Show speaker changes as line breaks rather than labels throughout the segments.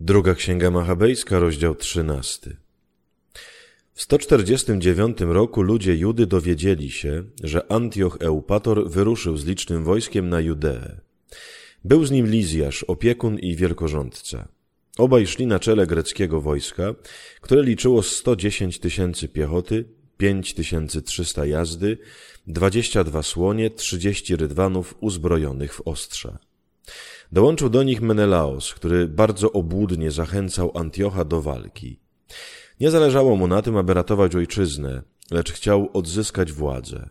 Druga Księga Machabejska, rozdział 13. W 149 roku ludzie Judy dowiedzieli się, że Antioch Eupator wyruszył z licznym wojskiem na Judeę. Był z nim Lizjasz, opiekun i wielkorządca. Obaj szli na czele greckiego wojska, które liczyło 110 tysięcy piechoty, 5300 jazdy, 22 słonie, 30 rydwanów uzbrojonych w ostrza. Dołączył do nich Menelaos, który bardzo obłudnie zachęcał Antiocha do walki. Nie zależało mu na tym, aby ratować ojczyznę, lecz chciał odzyskać władzę.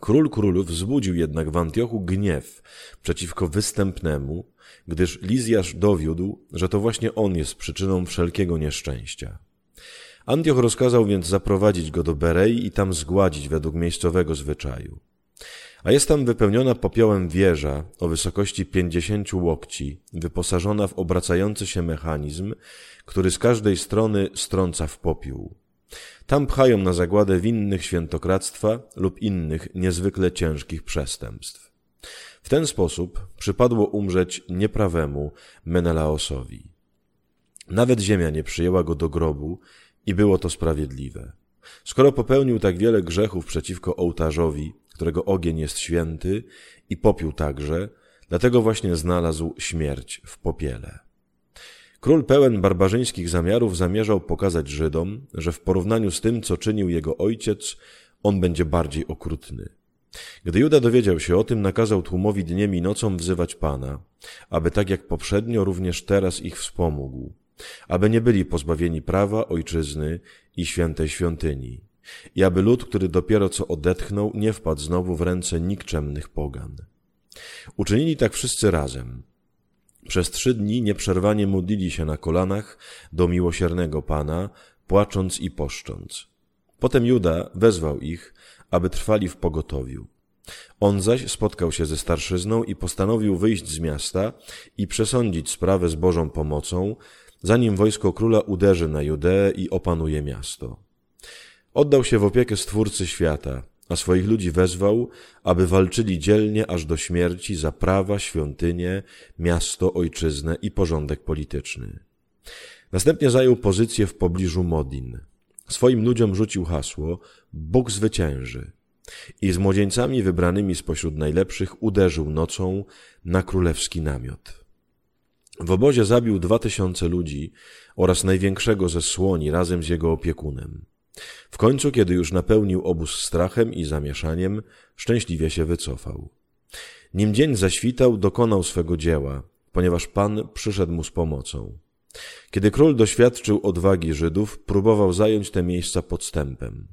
Król królów wzbudził jednak w Antiochu gniew przeciwko występnemu, gdyż Lizjasz dowiódł, że to właśnie on jest przyczyną wszelkiego nieszczęścia. Antioch rozkazał więc zaprowadzić go do Berei i tam zgładzić według miejscowego zwyczaju a jest tam wypełniona popiołem wieża o wysokości pięćdziesięciu łokci, wyposażona w obracający się mechanizm, który z każdej strony strąca w popiół. Tam pchają na zagładę winnych świętokradztwa lub innych niezwykle ciężkich przestępstw. W ten sposób przypadło umrzeć nieprawemu Menelaosowi. Nawet ziemia nie przyjęła go do grobu i było to sprawiedliwe. Skoro popełnił tak wiele grzechów przeciwko ołtarzowi, którego ogień jest święty, i popiół także, dlatego właśnie znalazł śmierć w popiele. Król pełen barbarzyńskich zamiarów zamierzał pokazać Żydom, że w porównaniu z tym, co czynił jego ojciec, on będzie bardziej okrutny. Gdy Juda dowiedział się o tym, nakazał tłumowi dniem i nocą wzywać Pana, aby tak jak poprzednio również teraz ich wspomógł, aby nie byli pozbawieni prawa, ojczyzny i świętej świątyni i aby lud, który dopiero co odetchnął, nie wpadł znowu w ręce nikczemnych pogan. Uczynili tak wszyscy razem. Przez trzy dni nieprzerwanie modlili się na kolanach do miłosiernego Pana, płacząc i poszcząc. Potem Juda wezwał ich, aby trwali w pogotowiu. On zaś spotkał się ze starszyzną i postanowił wyjść z miasta i przesądzić sprawę z Bożą pomocą, zanim wojsko króla uderzy na Judeę i opanuje miasto. Oddał się w opiekę Stwórcy świata, a swoich ludzi wezwał, aby walczyli dzielnie aż do śmierci za prawa, świątynię, miasto, ojczyznę i porządek polityczny. Następnie zajął pozycję w pobliżu Modin. Swoim ludziom rzucił hasło Bóg zwycięży i z młodzieńcami wybranymi spośród najlepszych uderzył nocą na królewski namiot. W obozie zabił dwa tysiące ludzi oraz największego ze słoni razem z jego opiekunem. W końcu, kiedy już napełnił obóz strachem i zamieszaniem, szczęśliwie się wycofał. Nim dzień zaświtał, dokonał swego dzieła, ponieważ Pan przyszedł mu z pomocą. Kiedy król doświadczył odwagi Żydów, próbował zająć te miejsca podstępem.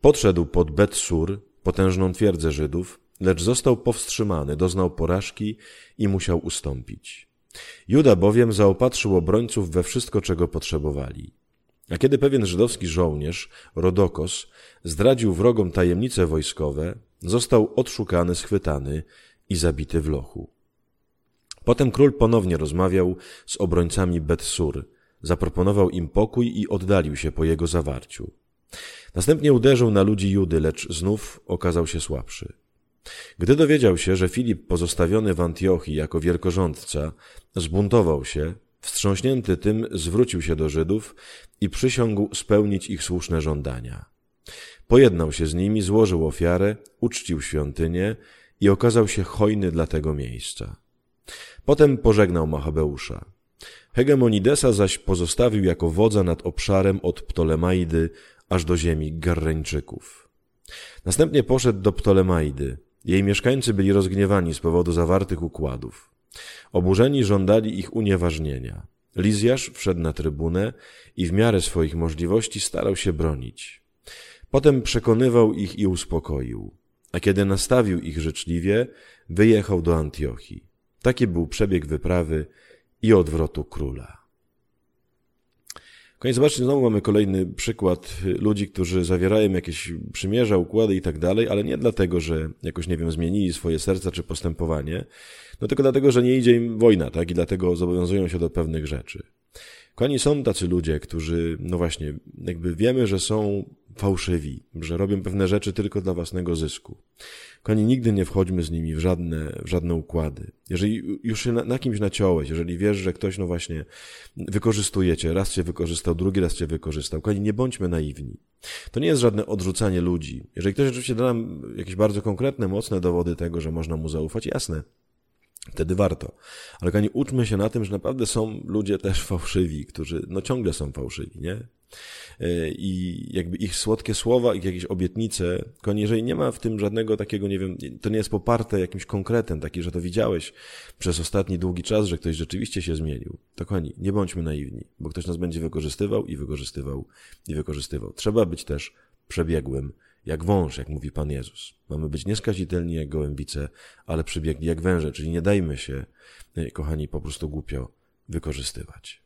Podszedł pod Bet-Sur, potężną twierdzę Żydów, lecz został powstrzymany, doznał porażki i musiał ustąpić. Juda bowiem zaopatrzył obrońców we wszystko, czego potrzebowali. A kiedy pewien żydowski żołnierz, Rodokos, zdradził wrogom tajemnice wojskowe, został odszukany, schwytany i zabity w lochu. Potem król ponownie rozmawiał z obrońcami Bet-Sur, zaproponował im pokój i oddalił się po jego zawarciu. Następnie uderzył na ludzi Judy, lecz znów okazał się słabszy. Gdy dowiedział się, że Filip pozostawiony w Antiochii jako wielkorządca zbuntował się, Wstrząśnięty tym zwrócił się do Żydów i przysiągł spełnić ich słuszne żądania. Pojednał się z nimi, złożył ofiarę, uczcił świątynię i okazał się hojny dla tego miejsca. Potem pożegnał Machabeusza. Hegemonidesa zaś pozostawił jako wodza nad obszarem od Ptolemaidy aż do ziemi Garreńczyków. Następnie poszedł do Ptolemaidy. Jej mieszkańcy byli rozgniewani z powodu zawartych układów. Oburzeni żądali ich unieważnienia. Lizjasz wszedł na trybunę i w miarę swoich możliwości starał się bronić. Potem przekonywał ich i uspokoił, a kiedy nastawił ich życzliwie, wyjechał do Antiochii. Taki był przebieg wyprawy i odwrotu króla. Koniec zobaczcie, znowu mamy kolejny przykład ludzi, którzy zawierają jakieś przymierza, układy i tak dalej, ale nie dlatego, że jakoś, nie wiem, zmienili swoje serca czy postępowanie, no tylko dlatego, że nie idzie im wojna, tak? I dlatego zobowiązują się do pewnych rzeczy. Kochani, są tacy ludzie, którzy, no właśnie, jakby wiemy, że są fałszywi, że robią pewne rzeczy tylko dla własnego zysku. Kochani, nigdy nie wchodźmy z nimi w żadne, w żadne układy. Jeżeli już się na, na kimś naciąłeś, jeżeli wiesz, że ktoś, no właśnie, wykorzystujecie, raz cię wykorzystał, drugi raz cię wykorzystał, kochani, nie bądźmy naiwni. To nie jest żadne odrzucanie ludzi. Jeżeli ktoś oczywiście da nam jakieś bardzo konkretne, mocne dowody tego, że można mu zaufać, jasne, Wtedy warto. Ale kochani, uczmy się na tym, że naprawdę są ludzie też fałszywi, którzy no ciągle są fałszywi, nie? E, I jakby ich słodkie słowa, ich jakieś obietnice, kochani, jeżeli nie ma w tym żadnego takiego, nie wiem, to nie jest poparte jakimś konkretem, taki, że to widziałeś przez ostatni długi czas, że ktoś rzeczywiście się zmienił, to kochani, nie bądźmy naiwni, bo ktoś nas będzie wykorzystywał i wykorzystywał i wykorzystywał. Trzeba być też przebiegłym jak wąż, jak mówi Pan Jezus. Mamy być nieskazitelni jak gołębice, ale przybiegli jak węże, czyli nie dajmy się, kochani, po prostu głupio wykorzystywać.